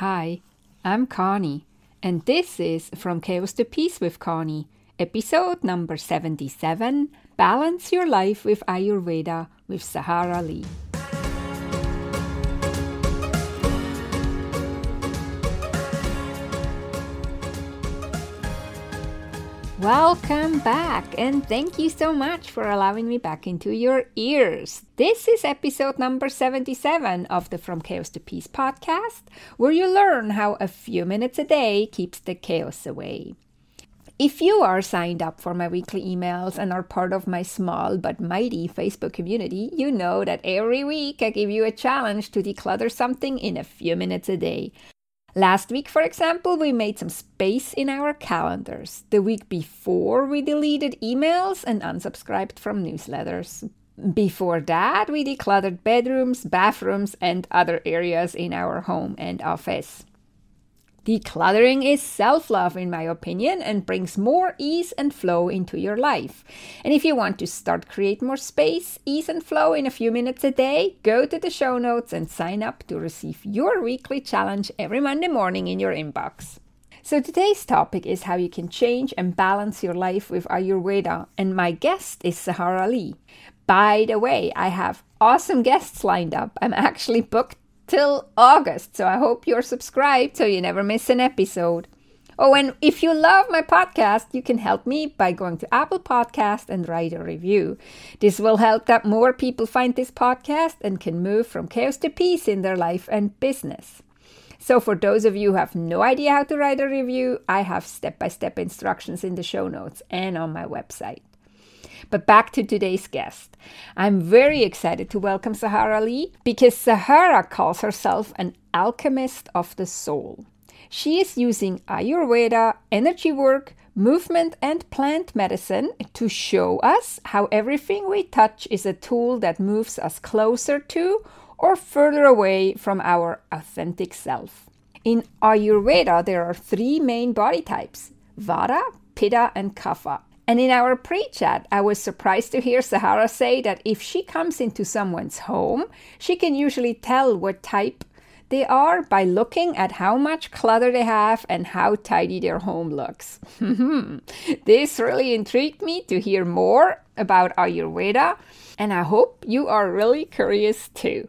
Hi, I'm Connie, and this is From Chaos to Peace with Connie, episode number 77 Balance Your Life with Ayurveda with Sahara Lee. Welcome back, and thank you so much for allowing me back into your ears. This is episode number 77 of the From Chaos to Peace podcast, where you learn how a few minutes a day keeps the chaos away. If you are signed up for my weekly emails and are part of my small but mighty Facebook community, you know that every week I give you a challenge to declutter something in a few minutes a day. Last week, for example, we made some space in our calendars. The week before, we deleted emails and unsubscribed from newsletters. Before that, we decluttered bedrooms, bathrooms, and other areas in our home and office. Decluttering is self love, in my opinion, and brings more ease and flow into your life. And if you want to start create more space, ease, and flow in a few minutes a day, go to the show notes and sign up to receive your weekly challenge every Monday morning in your inbox. So today's topic is how you can change and balance your life with Ayurveda, and my guest is Sahara Lee. By the way, I have awesome guests lined up. I'm actually booked till August. So I hope you're subscribed so you never miss an episode. Oh, and if you love my podcast, you can help me by going to Apple Podcast and write a review. This will help that more people find this podcast and can move from chaos to peace in their life and business. So, for those of you who have no idea how to write a review, I have step by step instructions in the show notes and on my website. But back to today's guest. I'm very excited to welcome Sahara Lee because Sahara calls herself an alchemist of the soul. She is using Ayurveda, energy work, movement, and plant medicine to show us how everything we touch is a tool that moves us closer to or further away from our authentic self. In Ayurveda, there are three main body types Vata, Pitta, and Kapha. And in our pre chat, I was surprised to hear Sahara say that if she comes into someone's home, she can usually tell what type they are by looking at how much clutter they have and how tidy their home looks. this really intrigued me to hear more about Ayurveda, and I hope you are really curious too.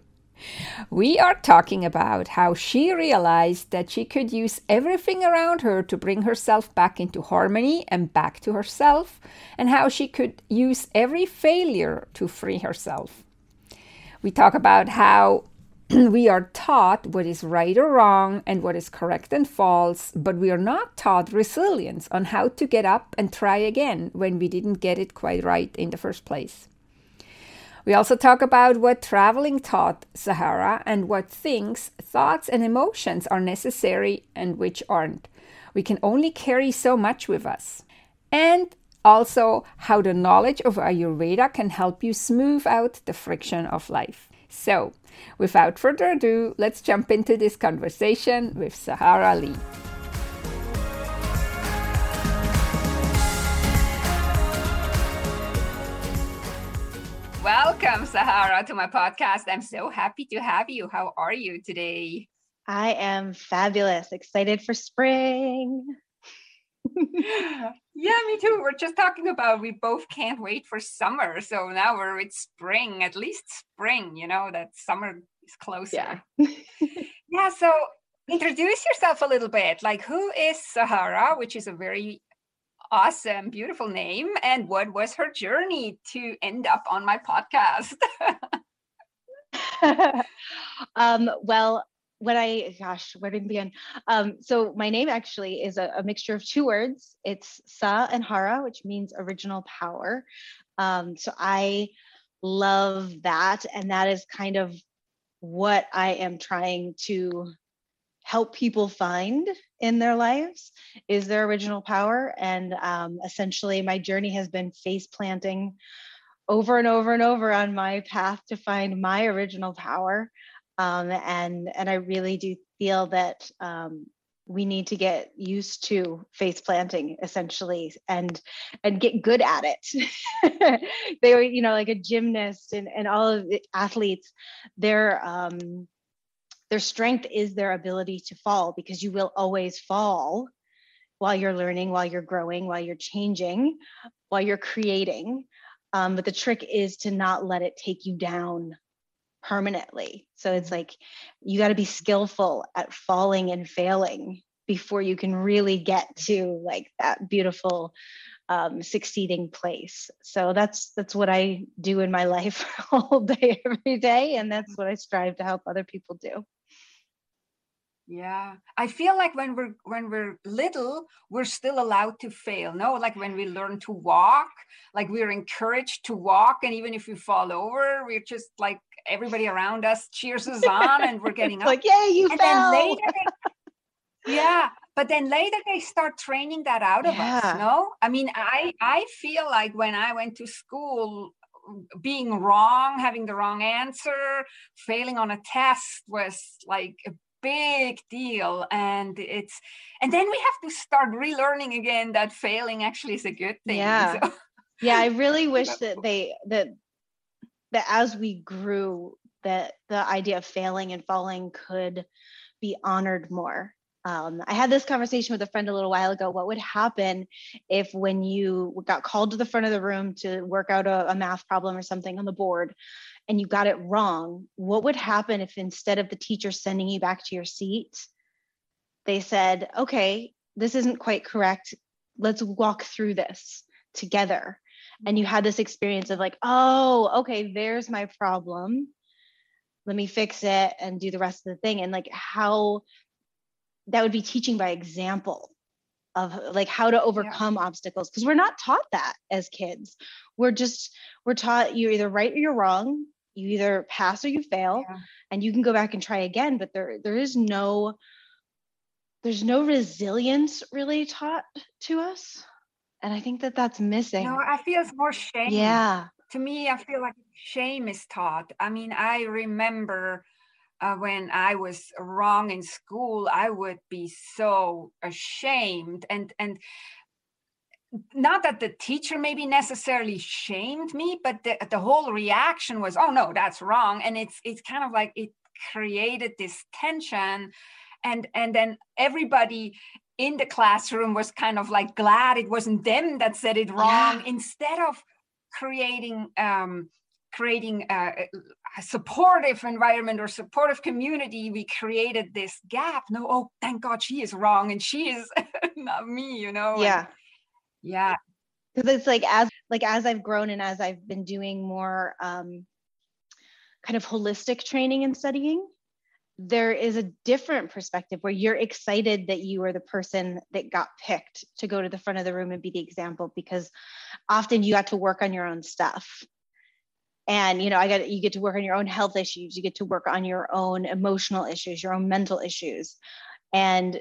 We are talking about how she realized that she could use everything around her to bring herself back into harmony and back to herself, and how she could use every failure to free herself. We talk about how we are taught what is right or wrong and what is correct and false, but we are not taught resilience on how to get up and try again when we didn't get it quite right in the first place. We also talk about what traveling taught Sahara and what things, thoughts, and emotions are necessary and which aren't. We can only carry so much with us. And also, how the knowledge of Ayurveda can help you smooth out the friction of life. So, without further ado, let's jump into this conversation with Sahara Lee. Welcome, Sahara, to my podcast. I'm so happy to have you. How are you today? I am fabulous. Excited for spring. yeah, me too. We're just talking about we both can't wait for summer. So now we're with spring, at least spring, you know, that summer is closer. Yeah. yeah. So introduce yourself a little bit. Like, who is Sahara, which is a very awesome, beautiful name. And what was her journey to end up on my podcast? um, well, when I, gosh, where did it begin? Um, so my name actually is a, a, mixture of two words. It's Sa and Hara, which means original power. Um, so I love that. And that is kind of what I am trying to help people find in their lives is their original power. And um, essentially, my journey has been face planting over and over and over on my path to find my original power. Um, and and I really do feel that um, we need to get used to face planting essentially and and get good at it they were you know like a gymnast and, and all of the athletes they're um their strength is their ability to fall because you will always fall while you're learning, while you're growing, while you're changing, while you're creating. Um, but the trick is to not let it take you down permanently. So it's like you got to be skillful at falling and failing before you can really get to like that beautiful um, succeeding place. So that's that's what I do in my life all day, every day, and that's what I strive to help other people do. Yeah, I feel like when we're when we're little, we're still allowed to fail. No, like when we learn to walk, like we're encouraged to walk, and even if we fall over, we're just like everybody around us cheers us on, and we're getting up. like, yay, you and fell! Then later, yeah, but then later they start training that out of yeah. us. No, I mean, I I feel like when I went to school, being wrong, having the wrong answer, failing on a test was like a big deal and it's and then we have to start relearning again that failing actually is a good thing yeah so. yeah i really wish that they that that as we grew that the idea of failing and falling could be honored more um, I had this conversation with a friend a little while ago. What would happen if, when you got called to the front of the room to work out a, a math problem or something on the board, and you got it wrong, what would happen if instead of the teacher sending you back to your seat, they said, okay, this isn't quite correct. Let's walk through this together. And you had this experience of like, oh, okay, there's my problem. Let me fix it and do the rest of the thing. And like how that would be teaching by example of like how to overcome yeah. obstacles because we're not taught that as kids. We're just we're taught you're either right or you're wrong you either pass or you fail yeah. and you can go back and try again but there there is no there's no resilience really taught to us and i think that that's missing. No i feel it's more shame. Yeah. To me i feel like shame is taught. I mean i remember uh, when I was wrong in school, I would be so ashamed. And and not that the teacher maybe necessarily shamed me but the, the whole reaction was oh no that's wrong. And it's it's kind of like it created this tension. And and then everybody in the classroom was kind of like glad it wasn't them that said it wrong. Yeah. instead of creating um creating a, a, supportive environment or supportive community we created this gap. No oh thank god she is wrong and she is not me you know yeah. And, yeah. Because it's like as like as i've grown and as i've been doing more um kind of holistic training and studying there is a different perspective where you're excited that you are the person that got picked to go to the front of the room and be the example because often you got to work on your own stuff and you know i got you get to work on your own health issues you get to work on your own emotional issues your own mental issues. And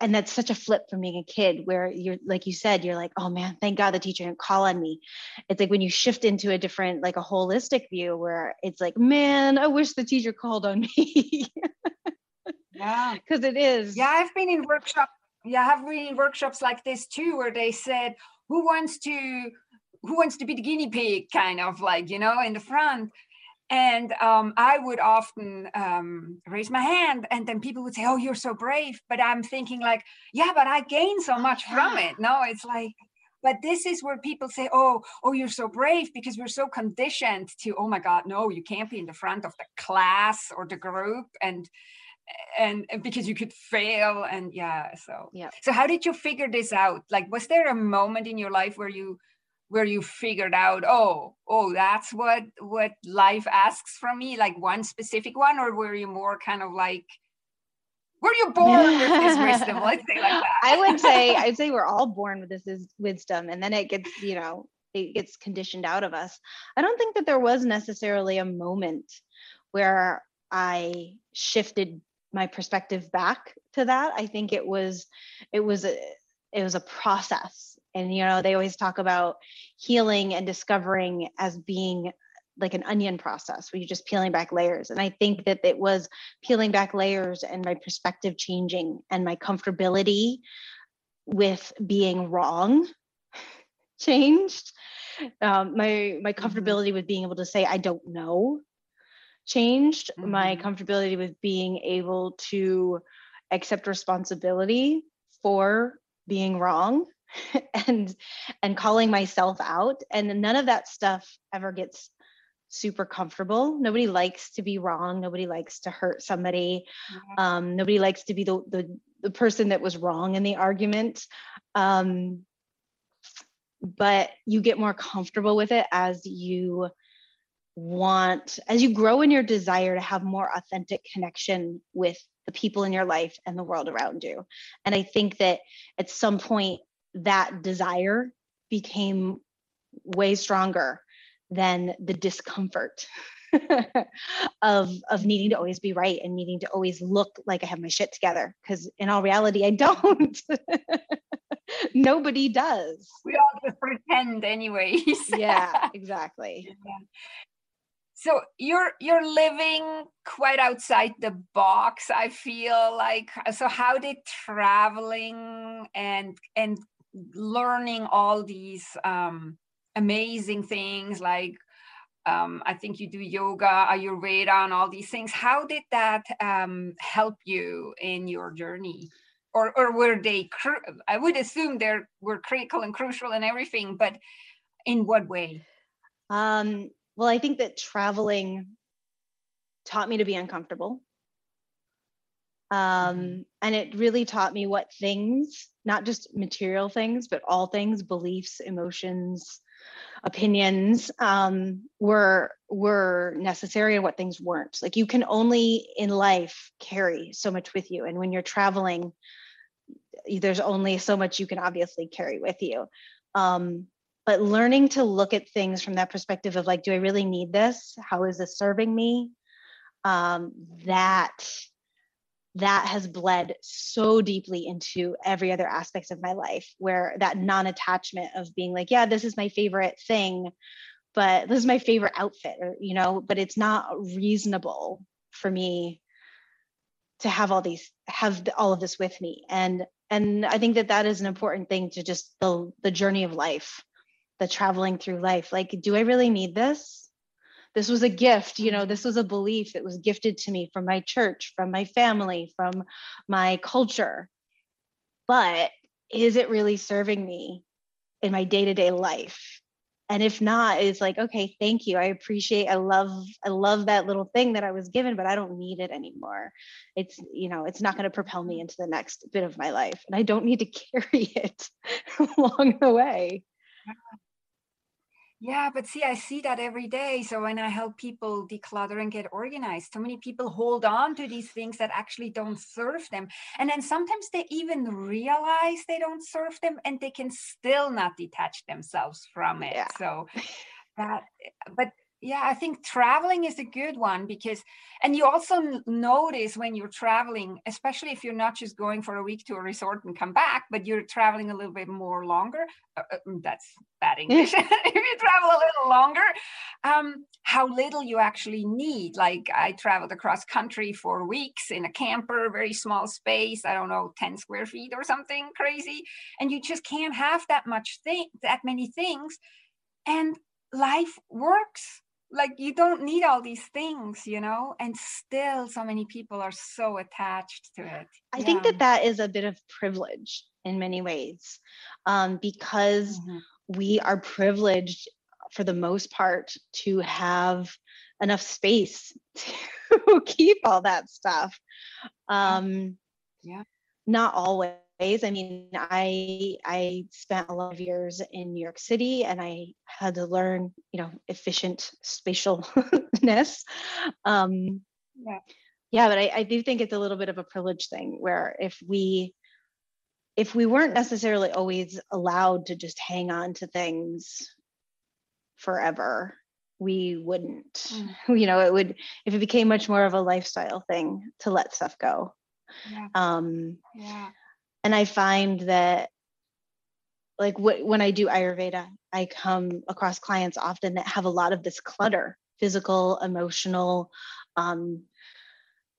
and that's such a flip from being a kid where you're like you said you're like oh man thank god the teacher didn't call on me. It's like when you shift into a different like a holistic view where it's like man i wish the teacher called on me. Yeah. Because it is. Yeah i've been in workshops yeah i've been in workshops like this too where they said who wants to who wants to be the guinea pig kind of like you know in the front. And um, i would often um, raise my hand and then people would say oh you're so brave. But i'm thinking like yeah but i gain so much from it. No it's like but this is where people say oh oh you're so brave because we're so conditioned to oh my god no you can't be in the front of the class or the group and and, and because you could fail and yeah so. Yeah so how did you figure this out? Like was there a moment in your life where you where you figured out oh oh that's what what life asks from me like one specific one or were you more kind of like were you born with this wisdom? Let's say like that. I would say i'd say we're all born with this wisdom and then it gets you know it gets conditioned out of us. I don't think that there was necessarily a moment where i shifted my perspective back to that. I think it was it was a it was a process and you know they always talk about healing and discovering as being like an onion process where you're just peeling back layers and i think that it was peeling back layers and my perspective changing and my comfortability with being wrong changed um, my my mm-hmm. comfortability mm-hmm. with being able to say i don't know changed mm-hmm. my comfortability with being able to accept responsibility for being wrong and and calling myself out and none of that stuff ever gets super comfortable. Nobody likes to be wrong. Nobody likes to hurt somebody. Um, nobody likes to be the, the the person that was wrong in the argument. Um, but you get more comfortable with it as you want as you grow in your desire to have more authentic connection with the people in your life and the world around you. And i think that at some point that desire became way stronger than the discomfort of of needing to always be right and needing to always look like I have my shit together because in all reality I don't. Nobody does. We all just pretend anyways. yeah, exactly. Yeah. So you're you're living quite outside the box, I feel like. So how did traveling and and learning all these um amazing things like um, I think you do yoga, Ayurveda, and all these things. How did that um, help you in your journey? Or, or were they, I would assume they were critical and crucial and everything, but in what way? Um, well, I think that traveling taught me to be uncomfortable. Um, mm-hmm. and it really taught me what things, not just material things, but all things, beliefs, emotions, opinions um, were were necessary and what things weren't. Like you can only in life carry so much with you, and when you're traveling, there's only so much you can obviously carry with you. Um, but learning to look at things from that perspective of like, do I really need this? How is this serving me? Um, that that has bled so deeply into every other aspect of my life where that non-attachment of being like yeah this is my favorite thing but this is my favorite outfit or you know but it's not reasonable for me to have all these have all of this with me. And and i think that that is an important thing to just the the journey of life the traveling through life. Like do i really need this this was a gift you know mm-hmm. this was a belief that was gifted to me from my church from my family from my culture. But is it really serving me in my day-to-day life? And if not it's like okay thank you. I appreciate i love i love that little thing that i was given but i don't need it anymore. It's you know it's not going to propel me into the next bit of my life and i don't need to carry it along the way yeah, but see, I see that every day. So when I help people declutter and get organized, so many people hold on to these things that actually don't serve them. And then sometimes they even realize they don't serve them and they can still not detach themselves from it. Yeah. So that, but yeah i think traveling is a good one because and you also notice when you're traveling especially if you're not just going for a week to a resort and come back but you're traveling a little bit more longer uh, uh mm, that's bad english if you travel a little longer um, how little you actually need. Like i traveled across country for weeks in a camper very small space i don't know 10 square feet or something crazy and you just can't have that much thing that many things and life works like you don't need all these things you know and still so many people are so attached to it. I yeah. think that that is a bit of privilege in many ways um, because mm-hmm. we are privileged for the most part to have enough space to keep all that stuff. Um, yeah. not always ways. I mean, I I spent a lot of years in New York City, and I had to learn, you know, efficient spatialness. Um, yeah, yeah, but I, I do think it's a little bit of a privilege thing where if we if we weren't necessarily always allowed to just hang on to things forever we wouldn't mm. you know it would if it became much more of a lifestyle thing to let stuff go yeah. um yeah and i find that like wh- when i do ayurveda i come across clients often that have a lot of this clutter physical emotional um,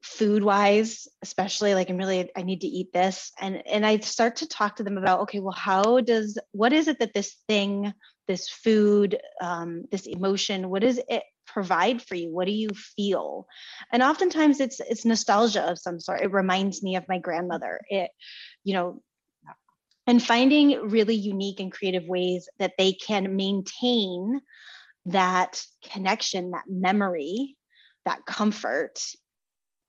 food wise especially like i'm really i need to eat this. And and i start to talk to them about okay well how does what is it that this thing this food um, this emotion what does it provide for you? What do you feel? And oftentimes it's it's nostalgia of some sort. It reminds me of my grandmother. It you know and finding really unique and creative ways that they can maintain that connection that memory that comfort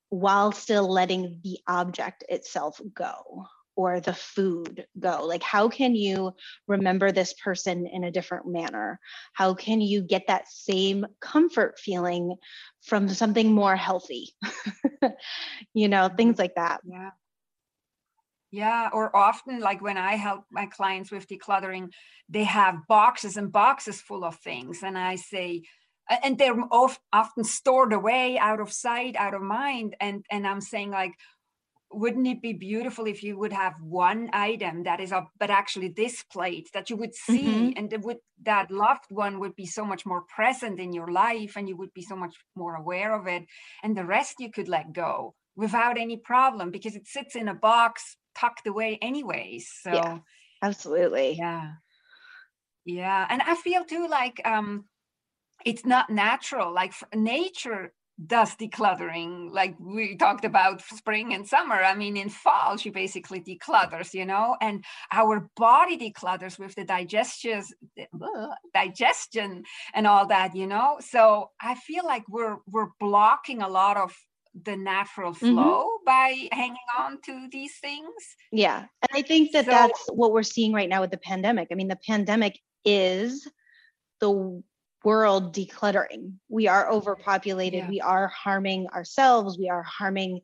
while still letting the object itself go or the food go? Like, how can you remember this person in a different manner? How can you get that same comfort feeling from something more healthy? you know, things mm-hmm. like that. Yeah. Yeah, or often, like when I help my clients with decluttering, they have boxes and boxes full of things. And I say, and they're often stored away out of sight, out of mind. And, and I'm saying, like, wouldn't it be beautiful if you would have one item that is up but actually displayed that you would see mm-hmm. and would that loved one would be so much more present in your life and you would be so much more aware of it and the rest you could let go without any problem because it sits in a box tucked away anyways so yeah, absolutely. Yeah. Yeah and i feel too like um it's not natural like nature does decluttering like we talked about spring and summer. I mean in fall she basically declutters you know and our body declutters with the digestion digestion and all that you know? So i feel like we're we're blocking a lot of the natural mm-hmm. flow mm-hmm. by hanging on to these things yeah and i think that so, that's what we're seeing right now with the pandemic i mean the pandemic is the world decluttering. We are overpopulated. Yeah. We are harming ourselves. We are harming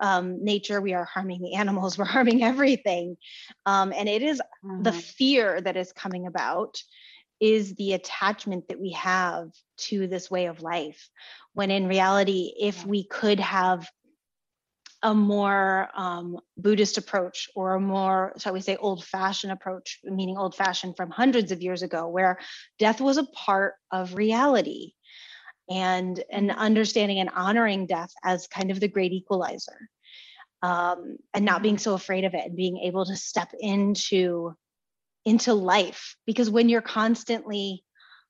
um, nature. We are harming the animals. We're harming everything. Um, and it is mm-hmm. the fear that is coming about is the attachment that we have to this way of life. When in reality, if we could have a more um, Buddhist approach or a more, shall we say, old fashioned approach, meaning old fashioned from hundreds of years ago, where death was a part of reality and, and mm-hmm. understanding and honoring death as kind of the great equalizer. Um, and not being so afraid of it and being able to step into into life because when you're constantly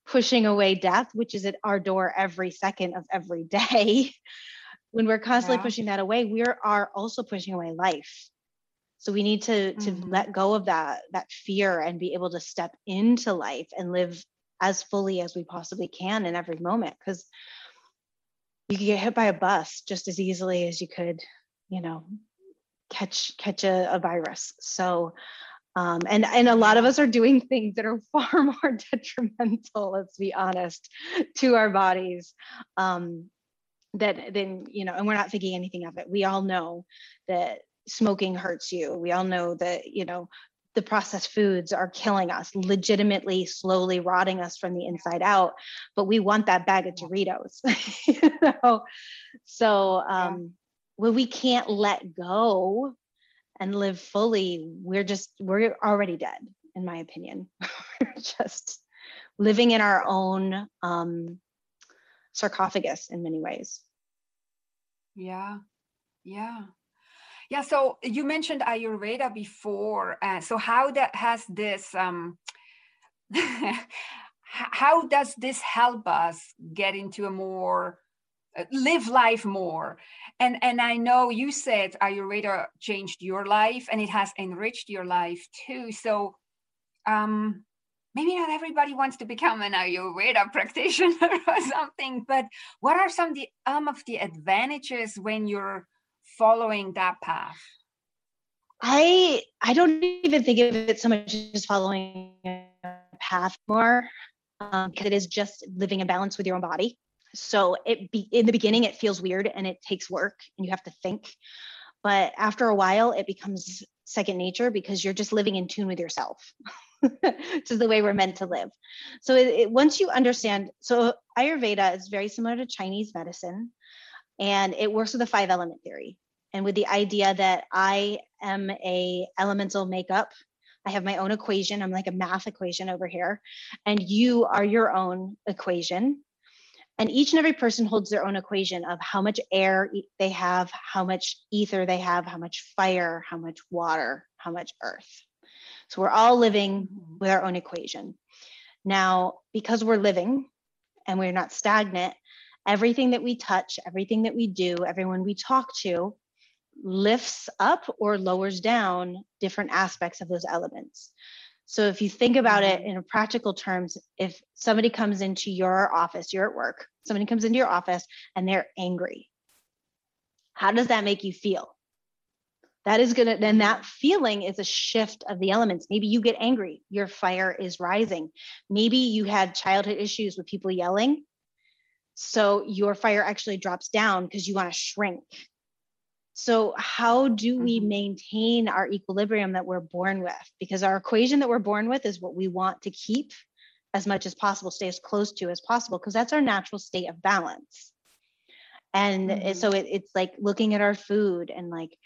pushing away death which is at our door every second of every day when we're constantly yeah. pushing that away we are also pushing away life so we need to to mm-hmm. let go of that that fear and be able to step into life and live as fully as we possibly can in every moment because you could get hit by a bus just as easily as you could you know catch catch a, a virus so um, and and a lot of us are doing things that are far more detrimental let's be honest to our bodies um, that then you know and we're not thinking anything of it. We all know that smoking hurts you. We all know that you know the processed foods are killing us legitimately slowly rotting us from the inside out but we want that bag of doritos you know? So um when we can't let go and live fully we're just we're already dead in my opinion we're just living in our own um sarcophagus in many ways yeah. Yeah. Yeah. So you mentioned Ayurveda before. Uh, so how that has this um how does this help us get into a more uh, live life more and and i know you said ayurveda changed your life and it has enriched your life too so um maybe not everybody wants to become an Ayurveda practitioner or something, but what are some of the, um, of the advantages when you're following that path? I I don't even think of it so much as following a path more, um, because it is just living in balance with your own body. So it be in the beginning it feels weird and it takes work and you have to think, but after a while it becomes second nature because you're just living in tune with yourself. which is the way we're meant to live. So it, it, once you understand, so Ayurveda is very similar to Chinese medicine, and it works with the five element theory, and with the idea that I am a elemental makeup. I have my own equation. I'm like a math equation over here, and you are your own equation. And each and every person holds their own equation of how much air they have, how much ether they have, how much fire, how much water, how much earth. So we're all living with our own equation. Now, because we're living and we're not stagnant, everything that we touch, everything that we do, everyone we talk to lifts up or lowers down different aspects of those elements. So if you think about it in practical terms, if somebody comes into your office, you're at work, somebody comes into your office and they're angry, how does that make you feel? That is going to, then that feeling is a shift of the elements. Maybe you get angry, your fire is rising. Maybe you had childhood issues with people yelling. So your fire actually drops down because you want to shrink so, how do we mm-hmm. maintain our equilibrium that we're born with? Because our equation that we're born with is what we want to keep as much as possible, stay as close to as possible, because that's our natural state of balance. And mm-hmm. so it, it's like looking at our food and like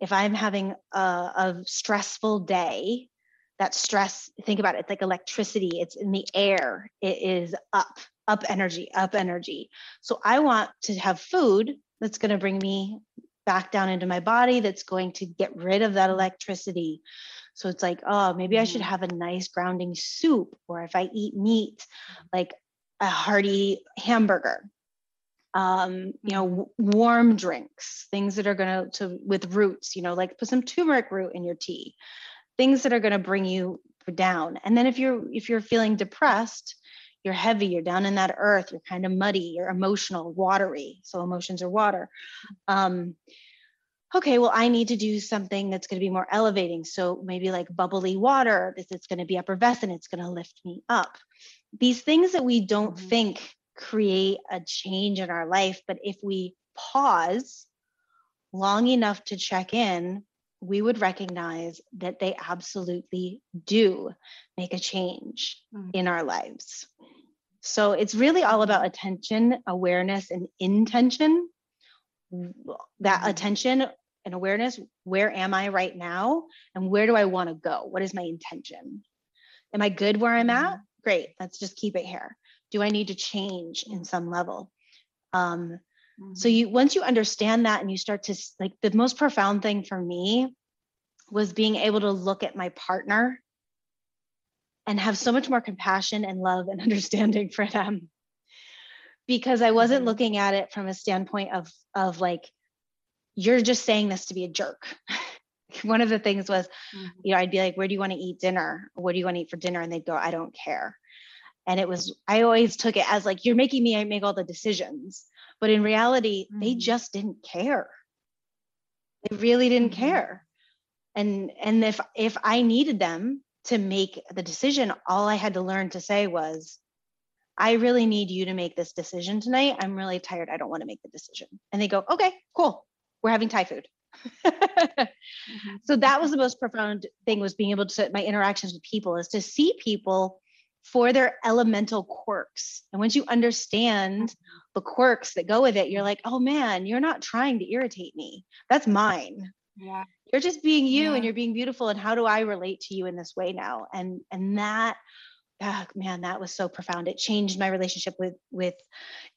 if I'm having a, a stressful day, that stress, think about it, it's like electricity, it's in the air, it is up, up energy, up energy. So I want to have food that's going to bring me back down into my body that's going to get rid of that electricity. So it's like, oh, maybe I should mm-hmm. have a nice grounding soup, or if I eat meat, like a hearty hamburger. Um, you know, w- warm drinks, things that are gonna to with roots, you know, like put some turmeric root in your tea, things that are gonna bring you down. And then if you're if you're feeling depressed, you're heavy, you're down in that earth, you're kind of muddy, you're emotional, watery. So emotions are water. Um, okay, well, I need to do something that's going to be more elevating. So maybe like bubbly water, it's going to be effervescent, it's going to lift me up. These things that we don't mm-hmm. think create a change in our life, but if we pause long enough to check in, we would recognize that they absolutely do make a change mm-hmm. in our lives. So it's really all about attention, awareness, and intention. That mm-hmm. attention and awareness where am I right now? And where do I want to go? What is my intention? Am I good where I'm at? Mm-hmm. Great, let's just keep it here. Do I need to change in some level? Um, so you once you understand that and you start to like the most profound thing for me was being able to look at my partner and have so much more compassion and love and understanding for them because I wasn't mm-hmm. looking at it from a standpoint of of like you're just saying this to be a jerk. One of the things was, mm-hmm. you know, I'd be like, "Where do you want to eat dinner? What do you want to eat for dinner?" And they'd go, "I don't care." And it was, I always took it as like, "You're making me make all the decisions," but in reality, mm-hmm. they just didn't care. They really didn't mm-hmm. care. And and if if I needed them to make the decision, all I had to learn to say was, I really need you to make this decision tonight. I'm really tired. I don't want to make the decision. And they go, okay, cool. We're having Thai food. mm-hmm. So that was the most profound thing was being able to my interactions with people is to see people for their elemental quirks. And once you understand mm-hmm. the quirks that go with it, you're like, oh man, you're not trying to irritate me. That's mine. Yeah you're just being you yeah. and you're being beautiful and how do i relate to you in this way now and and that oh, man that was so profound it changed my relationship with with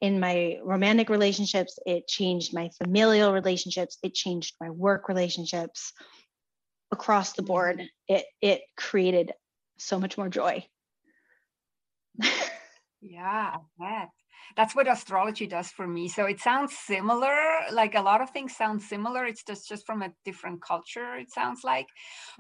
in my romantic relationships it changed my familial relationships it changed my work relationships across the board it it created so much more joy yeah i bet that's what astrology does for me. So it sounds similar, like a lot of things sound similar. It's just just from a different culture, it sounds like.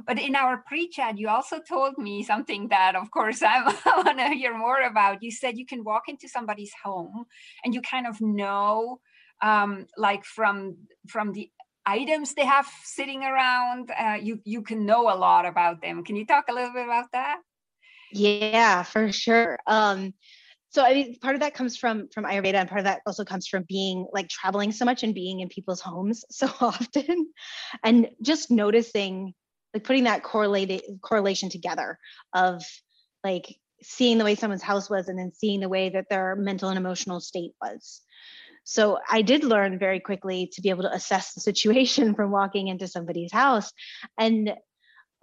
But in our pre-chat, you also told me something that, of course, I want to hear more about. You said you can walk into somebody's home and you kind of know, um, like from from the items they have sitting around, uh, you you can know a lot about them. Can you talk a little bit about that? Yeah, for sure. Um, so i mean part of that comes from from ayurveda and part of that also comes from being like traveling so much and being in people's homes so often and just noticing like putting that correlated correlation together of like seeing the way someone's house was and then seeing the way that their mental and emotional state was so i did learn very quickly to be able to assess the situation from walking into somebody's house and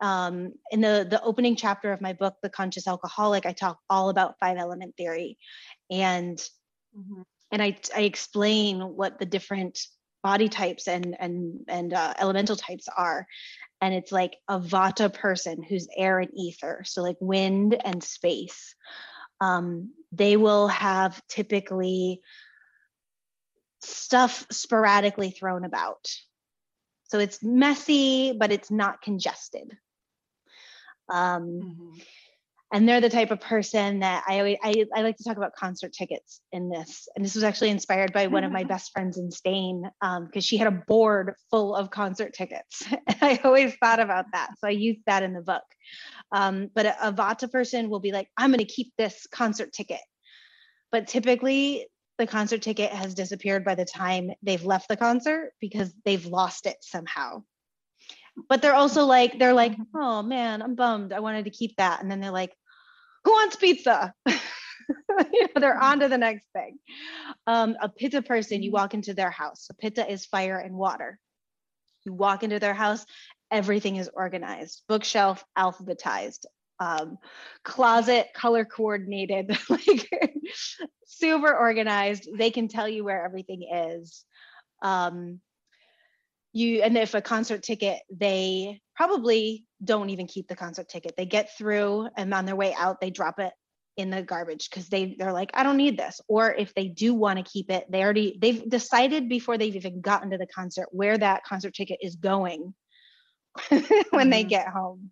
um, in the the opening chapter of my book the conscious alcoholic i talk all about five element theory and mm-hmm. and I, I explain what the different body types and and and uh, elemental types are and it's like a vata person who's air and ether so like wind and space um, they will have typically stuff sporadically thrown about. So it's messy, but it's not congested. Um, mm-hmm and they're the type of person that I always I, I like to talk about concert tickets in this. And this was actually inspired by one of my best friends in Spain because um, she had a board full of concert tickets. and I always thought about that. So I used that in the book. Um, but a, a Vata person will be like, I'm going to keep this concert ticket. But typically, the concert ticket has disappeared by the time they've left the concert because they've lost it somehow but they're also like they're like mm-hmm. oh man i'm bummed. I wanted to keep that. And then they're like who wants pizza? You know, they're mm-hmm. on to the next thing. Um, a pitta person you mm-hmm. walk into their house. A pitta is fire and water. You walk into their house everything is organized bookshelf alphabetized um, closet color coordinated like super organized. They can tell you where everything is. Um, you and if a concert ticket they probably don't even keep the concert ticket. They get through and on their way out they drop it in the garbage because they they're like i don't need this. Or if they do want to keep it they already they've decided before they've even gotten to the concert where that concert ticket is going when mm-hmm. they get home.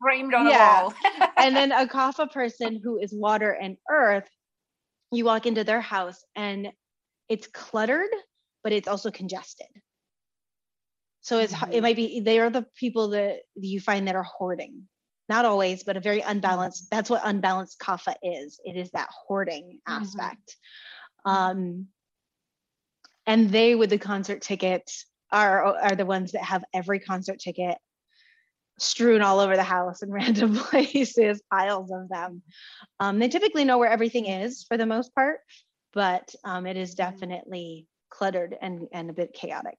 Framed on yeah. wall. And then a kapha person who is water and earth you walk into their house and it's cluttered but it's also congested so it's mm-hmm. it might be they are the people that you find that are hoarding. Not always, but a very unbalanced. That's what unbalanced kapha is. It is that hoarding mm-hmm. aspect. Mm-hmm. Um, and they with the concert tickets are are the ones that have every concert ticket strewn all over the house in random places, piles of them. Um, they typically know where everything is for the most part, but um, it is mm-hmm. definitely cluttered and, and a bit chaotic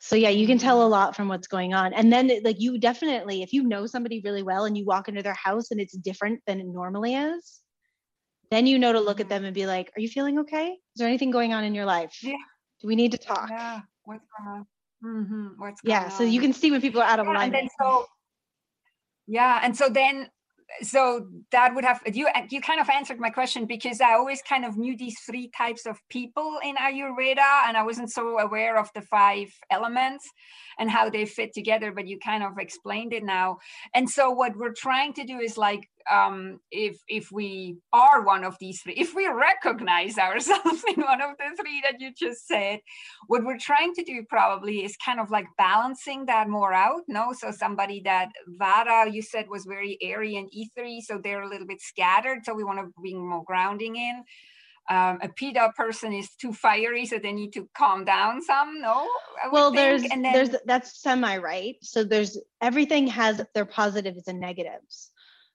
so yeah you can tell a mm-hmm. lot from what's going on and then like you definitely if you know somebody really well and you walk into their house and it's different than it normally is then you know to look at mm-hmm. them and be like are you feeling okay is there anything going on in your life yeah do we need to talk yeah what's going on mm-hmm. what's yeah so you can see when people are out of yeah, alignment and then so yeah and so then so that would have you you kind of answered my question because I always kind of knew these three types of people in Ayurveda and I wasn't so aware of the five elements and how they fit together but you kind of explained it now. And so what we're trying to do is like um, if if we are one of these three, if we recognize ourselves in one of the three that you just said, what we're trying to do probably is kind of like balancing that more out. No, so somebody that Vata you said was very airy and ethery, so they're a little bit scattered. So we want to bring more grounding in. Um, a Pitta person is too fiery, so they need to calm down some. No, well, there's and then, there's that's semi right. So there's everything has their positives and negatives.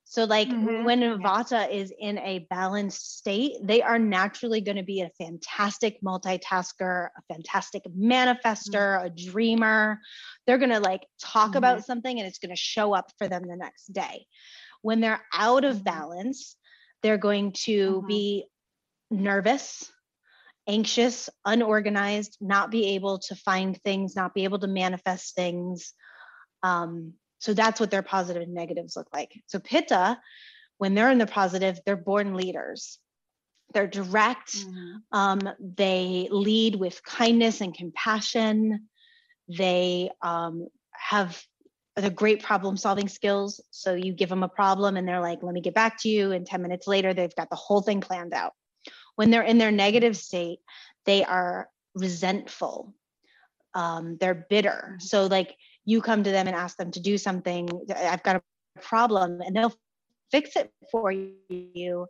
So, like mm-hmm. when Vata is in a balanced state, they are naturally going to be a fantastic multitasker, a fantastic manifester, mm-hmm. a dreamer. They're going to like talk mm-hmm. about something and it's going to show up for them the next day. When they're out of mm-hmm. balance, they're going to mm-hmm. be nervous, anxious, unorganized, not be able to find things, not be able to manifest things. Um, so that's what their positive and negatives look like. So Pitta, when they're in the positive, they're born leaders. They're direct. Mm-hmm. Um, they lead with kindness and compassion. They um, have the great problem solving skills. So you give them a problem and they're like, let me get back to you. And 10 minutes later, they've got the whole thing planned out. When they're in their negative state, they are resentful. Um, they're bitter. Mm-hmm. So, like, you come to them and ask them to do something i've got a problem and they'll fix it for you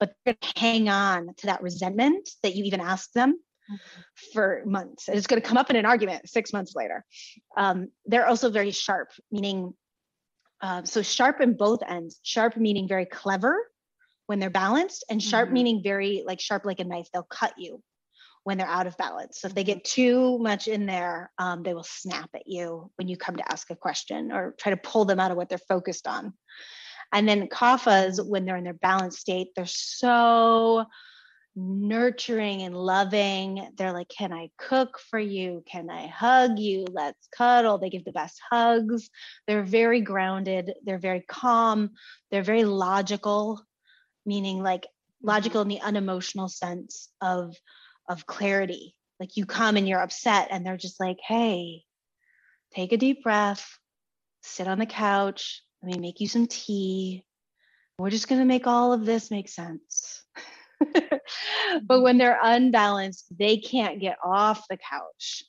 but they're going to hang on to that resentment that you even asked them mm-hmm. for months. And it's going to come up in an argument six months later. Um, they're also very sharp meaning uh, so sharp in both ends. Sharp meaning very clever when they're balanced and sharp mm-hmm. meaning very like sharp like a knife. They'll cut you when they're out of balance. So if they get too much in there, um, they will snap at you when you come to ask a question or try to pull them out of what they're focused on. And then kaphas, when they're in their balanced state, they're so nurturing and loving. They're like, Can I cook for you? Can I hug you? Let's cuddle. They give the best hugs. They're very grounded. They're very calm. They're very logical, meaning like logical in the unemotional sense of of clarity. Like you come and you're upset, and they're just like, hey, take a deep breath, sit on the couch, let me make you some tea. We're just going to make all of this make sense. but when they're unbalanced, they can't get off the couch.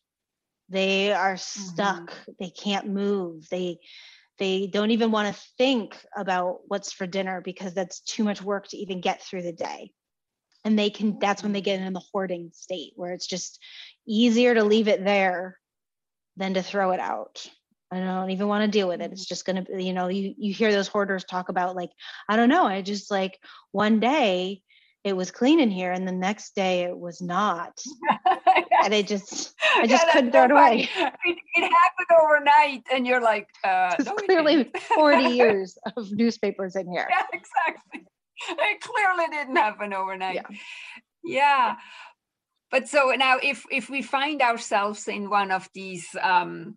They are stuck. Mm-hmm. They can't move. They they don't even want to think about what's for dinner because that's too much work to even get through the day. And they can that's when they get in the hoarding state where it's just easier to leave it there than to throw it out. I don't even want to deal with it. It's just going to, you know, you, you hear those hoarders talk about like, I don't know. I just like one day it was clean in here and the next day it was not. And it just, I just yeah, couldn't throw it away. It, it, happened overnight and you're like, uh, no, clearly 40 years of newspapers in here. Yeah, exactly. It clearly didn't happen overnight. Yeah. yeah. But so now if, if we find ourselves in one of these, um,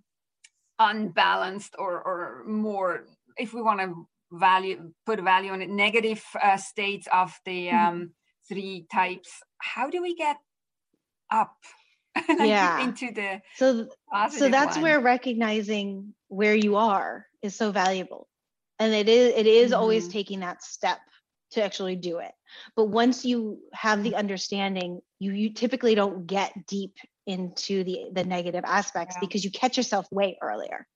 unbalanced or or more if we want to value put a value on it negative uh, states of the mm-hmm. um, three types how do we get up yeah into the so so that's one? where recognizing where you are is so valuable and it is it is mm-hmm. always taking that step to actually do it but once you have the understanding you you typically don't get deep into the the negative aspects yeah. because you catch yourself way earlier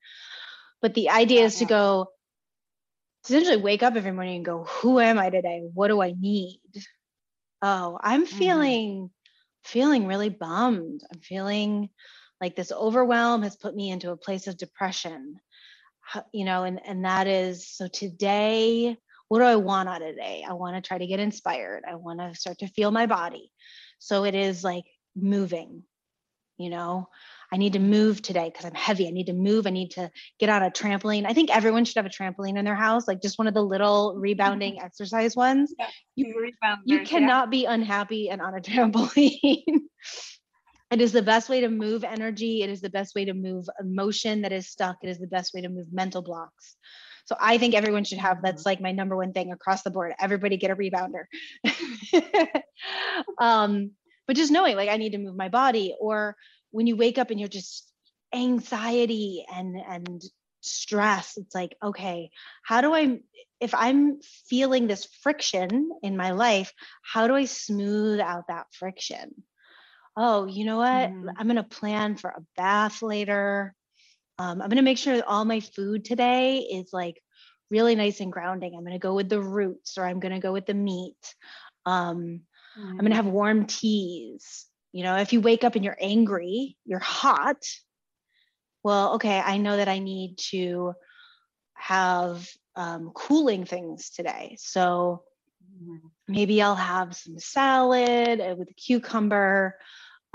but the idea yeah, is to yeah. go essentially wake up every morning and go who am i today what do i need oh i'm mm-hmm. feeling feeling really bummed i'm feeling like this overwhelm has put me into a place of depression you know and and that is so today what do i want out of today i want to try to get inspired. I want to start to feel my body. So it is like moving you know? I need to move today because i'm heavy. I need to move. I need to get on a trampoline. I think everyone should have a trampoline in their house like just one of the little rebounding exercise ones. Yeah, you, you cannot yeah. be unhappy and on a trampoline. It is the best way to move energy. It is the best way to move emotion that is stuck. It is the best way to move mental blocks so I think everyone should have that's mm-hmm. like my number one thing across the board. Everybody get a rebounder. um, but just knowing like I need to move my body, or when you wake up and you're just anxiety and and stress, it's like, okay, how do I if I'm feeling this friction in my life, how do I smooth out that friction? Oh, you know what? Mm. I'm gonna plan for a bath later. Um, I'm gonna make sure that all my food today is like really nice and grounding. I'm gonna go with the roots or I'm gonna go with the meat. Um, Mm. I'm going to have warm teas. You know, if you wake up and you're angry, you're hot. Well, okay, I know that I need to have um, cooling things today. So mm. maybe I'll have some salad uh, with a cucumber.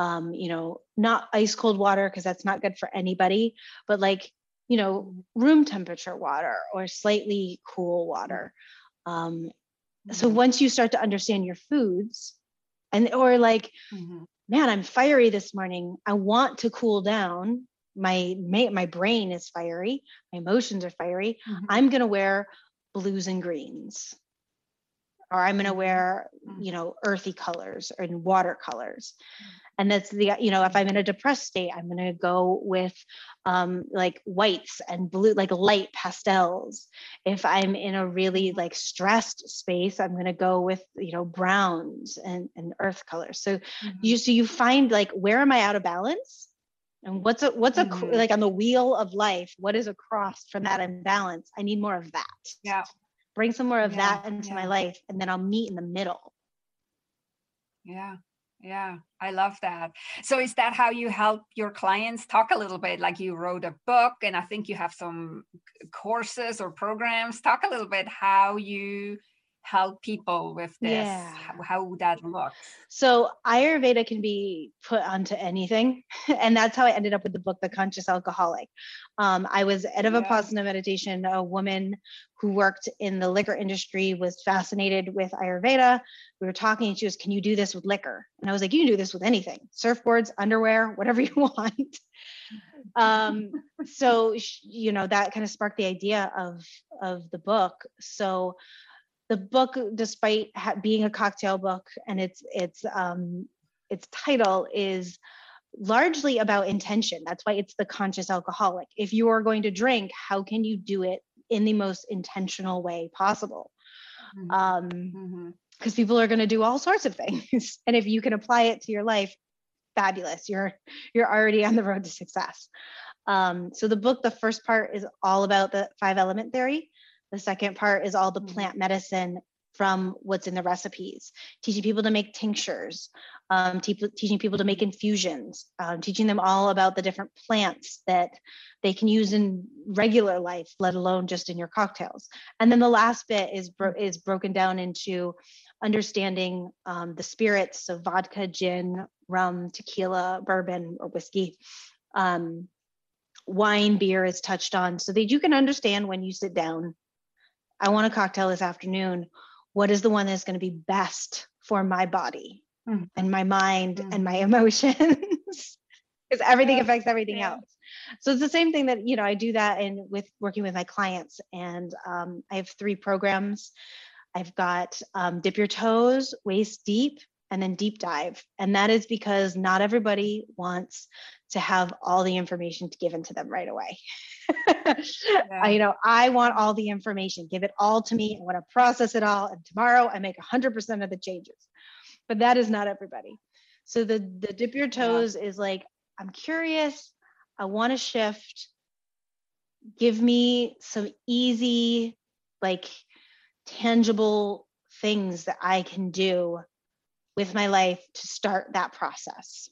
Um, you know, not ice cold water because that's not good for anybody, but like, you know, room temperature water or slightly cool water. Um, so mm-hmm. once you start to understand your foods and or like mm-hmm. man i'm fiery this morning i want to cool down my my brain is fiery my emotions are fiery mm-hmm. i'm going to wear blues and greens or i'm going to mm-hmm. wear mm-hmm. you know earthy colors and watercolors. And that's the you know if i'm in a depressed state i'm going to go with um, like whites and blue like light pastels. If i'm in a really like stressed space i'm going to go with you know browns and, and earth colors. So mm-hmm. you so you find like where am i out of balance? And what's a what's a mm-hmm. like on the wheel of life what is across from that imbalance? I need more of that. Yeah bring some more of yeah, that into yeah. my life and then i'll meet in the middle yeah yeah, I love that. So is that how you help your clients talk a little bit like you wrote a book and I think you have some courses or programs talk a little bit how you help people with this yeah. how, how that looks. So ayurveda can be put onto anything and that's how i ended up with the book the conscious alcoholic. Um, i was at a vipassana meditation a woman who worked in the liquor industry was fascinated with ayurveda. We were talking and she was can you do this with liquor? And i was like you can do this with anything surfboards underwear whatever you want. Um, so you know that kind of sparked the idea of of the book. So the book, despite ha- being a cocktail book and it's it's um, its title is largely about intention. That's why it's the conscious alcoholic. If you are going to drink, how can you do it in the most intentional way possible? Mm-hmm. Um, mm-hmm because people are going to do all sorts of things and if you can apply it to your life fabulous you're you're already on the road to success um, so the book the first part is all about the five element theory the second part is all the mm-hmm. plant medicine from what's in the recipes, teaching people to make tinctures, um, te- teaching people to make infusions, um, teaching them all about the different plants that they can use in regular life, let alone just in your cocktails. And then the last bit is bro- is broken down into understanding um, the spirits, so vodka, gin, rum, tequila, bourbon, or whiskey. Um, wine, beer is touched on so that you can understand when you sit down. I want a cocktail this afternoon what is the one that's going to be best for my body mm. and my mind mm. and my emotions because everything yeah. affects everything yeah. else so it's the same thing that you know i do that in with working with my clients and um, i have three programs i've got um, dip your toes waist deep and then deep dive and that is because not everybody wants to have all the information given to them right away. yeah. I, you know, I want all the information, give it all to me. I want to process it all. And tomorrow I make 100% of the changes. But that is not everybody. So the, the dip your toes yeah. is like, I'm curious. I want to shift. Give me some easy, like tangible things that I can do with my life to start that process.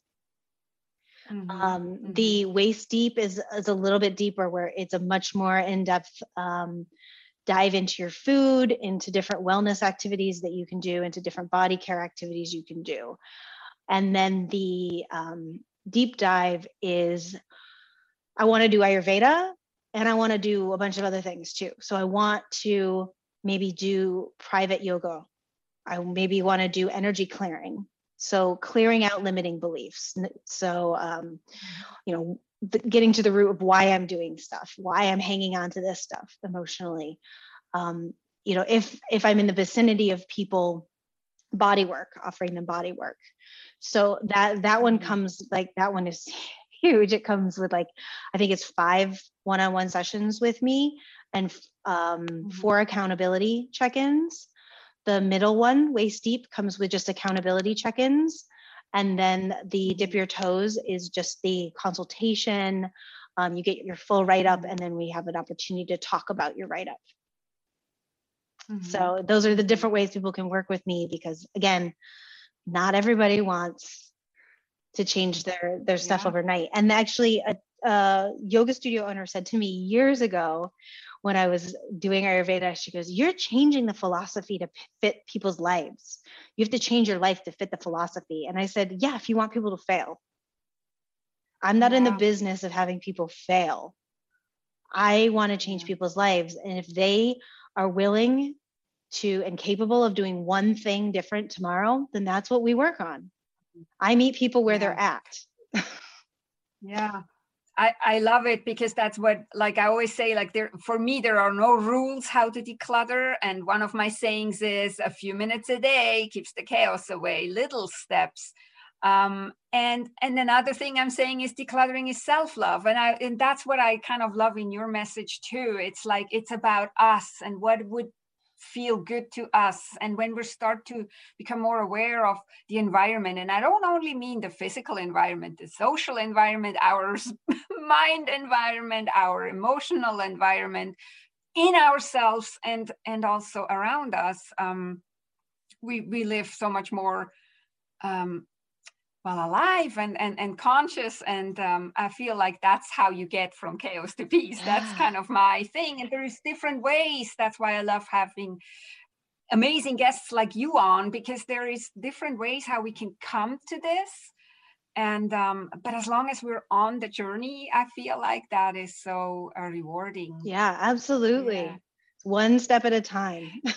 Mm-hmm. Um, mm-hmm. The waist deep is, is a little bit deeper, where it's a much more in depth um, dive into your food, into different wellness activities that you can do, into different body care activities you can do. And then the um, deep dive is I want to do Ayurveda and I want to do a bunch of other things too. So I want to maybe do private yoga. I maybe want to do energy clearing. So clearing out limiting beliefs. So, um, you know, getting to the root of why I'm doing stuff, why I'm hanging on to this stuff emotionally. Um, you know, if if I'm in the vicinity of people, body work, offering them body work. So that that one comes like that one is huge. It comes with like I think it's five one-on-one sessions with me and um, mm-hmm. four accountability check-ins the middle one, waist deep, comes with just accountability check ins. And then the dip your toes is just the consultation. Um, you get your full write up, and then we have an opportunity to talk about your write up. Mm-hmm. So, those are the different ways people can work with me because, again, not everybody wants to change their their stuff yeah. overnight. And actually, a, a yoga studio owner said to me years ago when I was doing Ayurveda, she goes, You're changing the philosophy to fit people's lives. You have to change your life to fit the philosophy. And I said, Yeah, if you want people to fail. I'm not in the business of having people fail. I want to change people's lives. And if they are willing to and capable of doing one thing different tomorrow, then that's what we work on. I meet people where yeah. they're at. yeah. I, I love it because that's what like I always say like there for me there are no rules how to declutter. And one of my sayings is a few minutes a day keeps the chaos away. Little steps. Um, and and another thing I'm saying is decluttering is self-love. And I and that's what I kind of love in your message too. It's like it's about us and what would feel good to us and when we start to become more aware of the environment and i don't only mean the physical environment the social environment our mind environment our emotional environment in ourselves and and also around us um, we we live so much more um, well alive and and, and conscious and um, i feel like that's how you get from chaos to peace. That's kind of my thing and there's different ways. That's why i love having amazing guests like you on because there is different ways how we can come to this. And um, but as long as we're on the journey i feel like that is so uh, rewarding. Yeah absolutely. Yeah. one step at a time.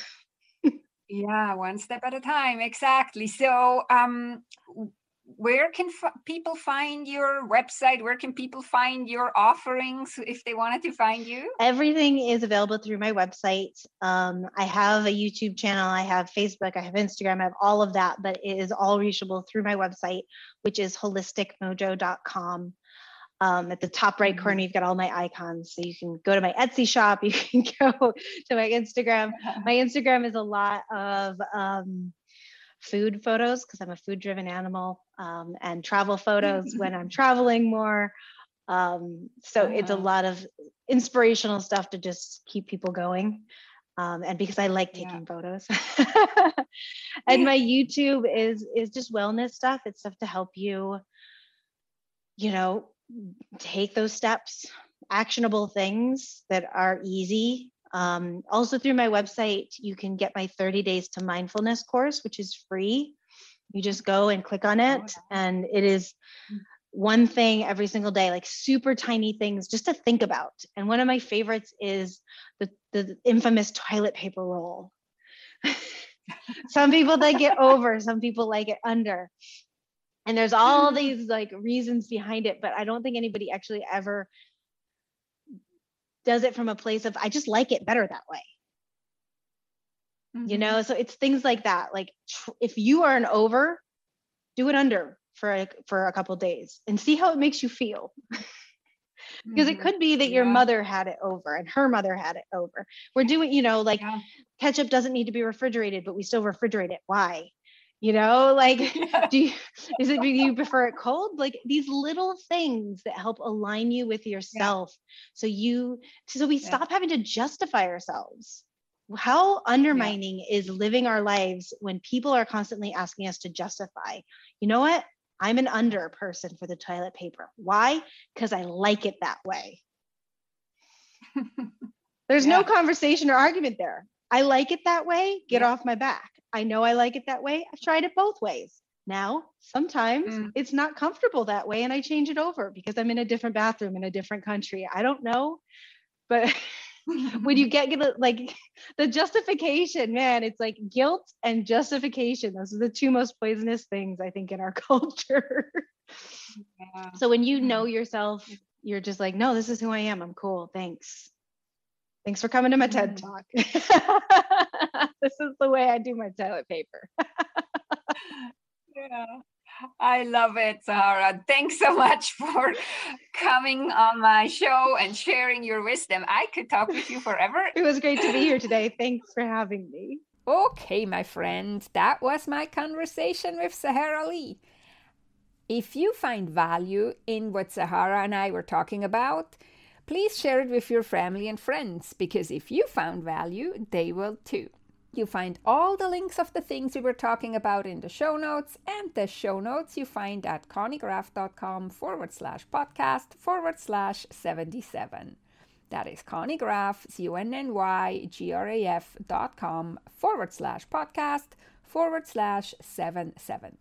Yeah one step at a time. Exactly. So um where can f- people find your website? Where can people find your offerings if they wanted to find you? Everything is available through my website. Um, I have a YouTube channel, I have Facebook, I have Instagram, I have all of that, but it is all reachable through my website, which is holisticmojo.com. Um, at the top right mm-hmm. corner, you've got all my icons. So you can go to my Etsy shop, you can go to my Instagram. My Instagram is a lot of um, food photos because I'm a food driven animal um, and travel photos when I'm traveling more. Um, so uh-huh. it's a uh-huh. lot of inspirational stuff to just keep people going. Um, and because I like taking yeah. photos. and my YouTube is is just wellness stuff. It's stuff to help you, you know, take those steps, actionable things that are easy um, also, through my website, you can get my 30 Days to Mindfulness course, which is free. You just go and click on it, and it is one thing every single day, like super tiny things just to think about. And one of my favorites is the, the infamous toilet paper roll. some people like it over, some people like it under. And there's all these like reasons behind it, but I don't think anybody actually ever does it from a place of I just like it better that way. Mm-hmm. You know, so it's things like that. Like tr- if you are an over, do it under for a, for a couple days and see how it makes you feel. because mm-hmm. it could be that yeah. your mother had it over and her mother had it over. We're doing, you know, like yeah. ketchup doesn't need to be refrigerated, but we still refrigerate it. Why? you know like yeah. do you is it do you prefer it cold like these little things that help align you with yourself yeah. so you so we yeah. stop having to justify ourselves how undermining is living our lives when people are constantly asking us to justify you know what i'm an under person for the toilet paper why because i like it that way there's no conversation or argument there i like it that way get off my back I know I like it that way. I've tried it both ways. Now, sometimes mm. it's not comfortable that way and I change it over because I'm in a different bathroom in a different country. I don't know. But when you get like the justification, man, it's like guilt and justification. Those are the two most poisonous things I think in our culture. Yeah. So when you know yourself, you're just like, no, this is who I am. I'm cool. Thanks. Thanks for coming to my TED mm. talk. this is the way I do my toilet paper. yeah. I love it, Sahara. Thanks so much for coming on my show and sharing your wisdom. I could talk with you forever. It was great to be here today. Thanks for having me. Okay, my friend, that was my conversation with Sahara Lee. If you find value in what Sahara and I were talking about, Please share it with your family and friends because if you found value, they will too. You find all the links of the things we were talking about in the show notes, and the show notes you find at connygraf.com forward slash podcast forward slash 77. That is Conny Graf, C O N N Y G R A F dot com forward slash podcast forward slash 77.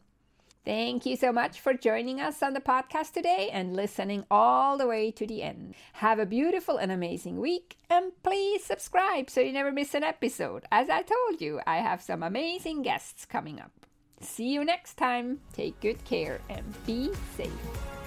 Thank you so much for joining us on the podcast today and listening all the way to the end. Have a beautiful and amazing week, and please subscribe so you never miss an episode. As I told you, I have some amazing guests coming up. See you next time. Take good care and be safe.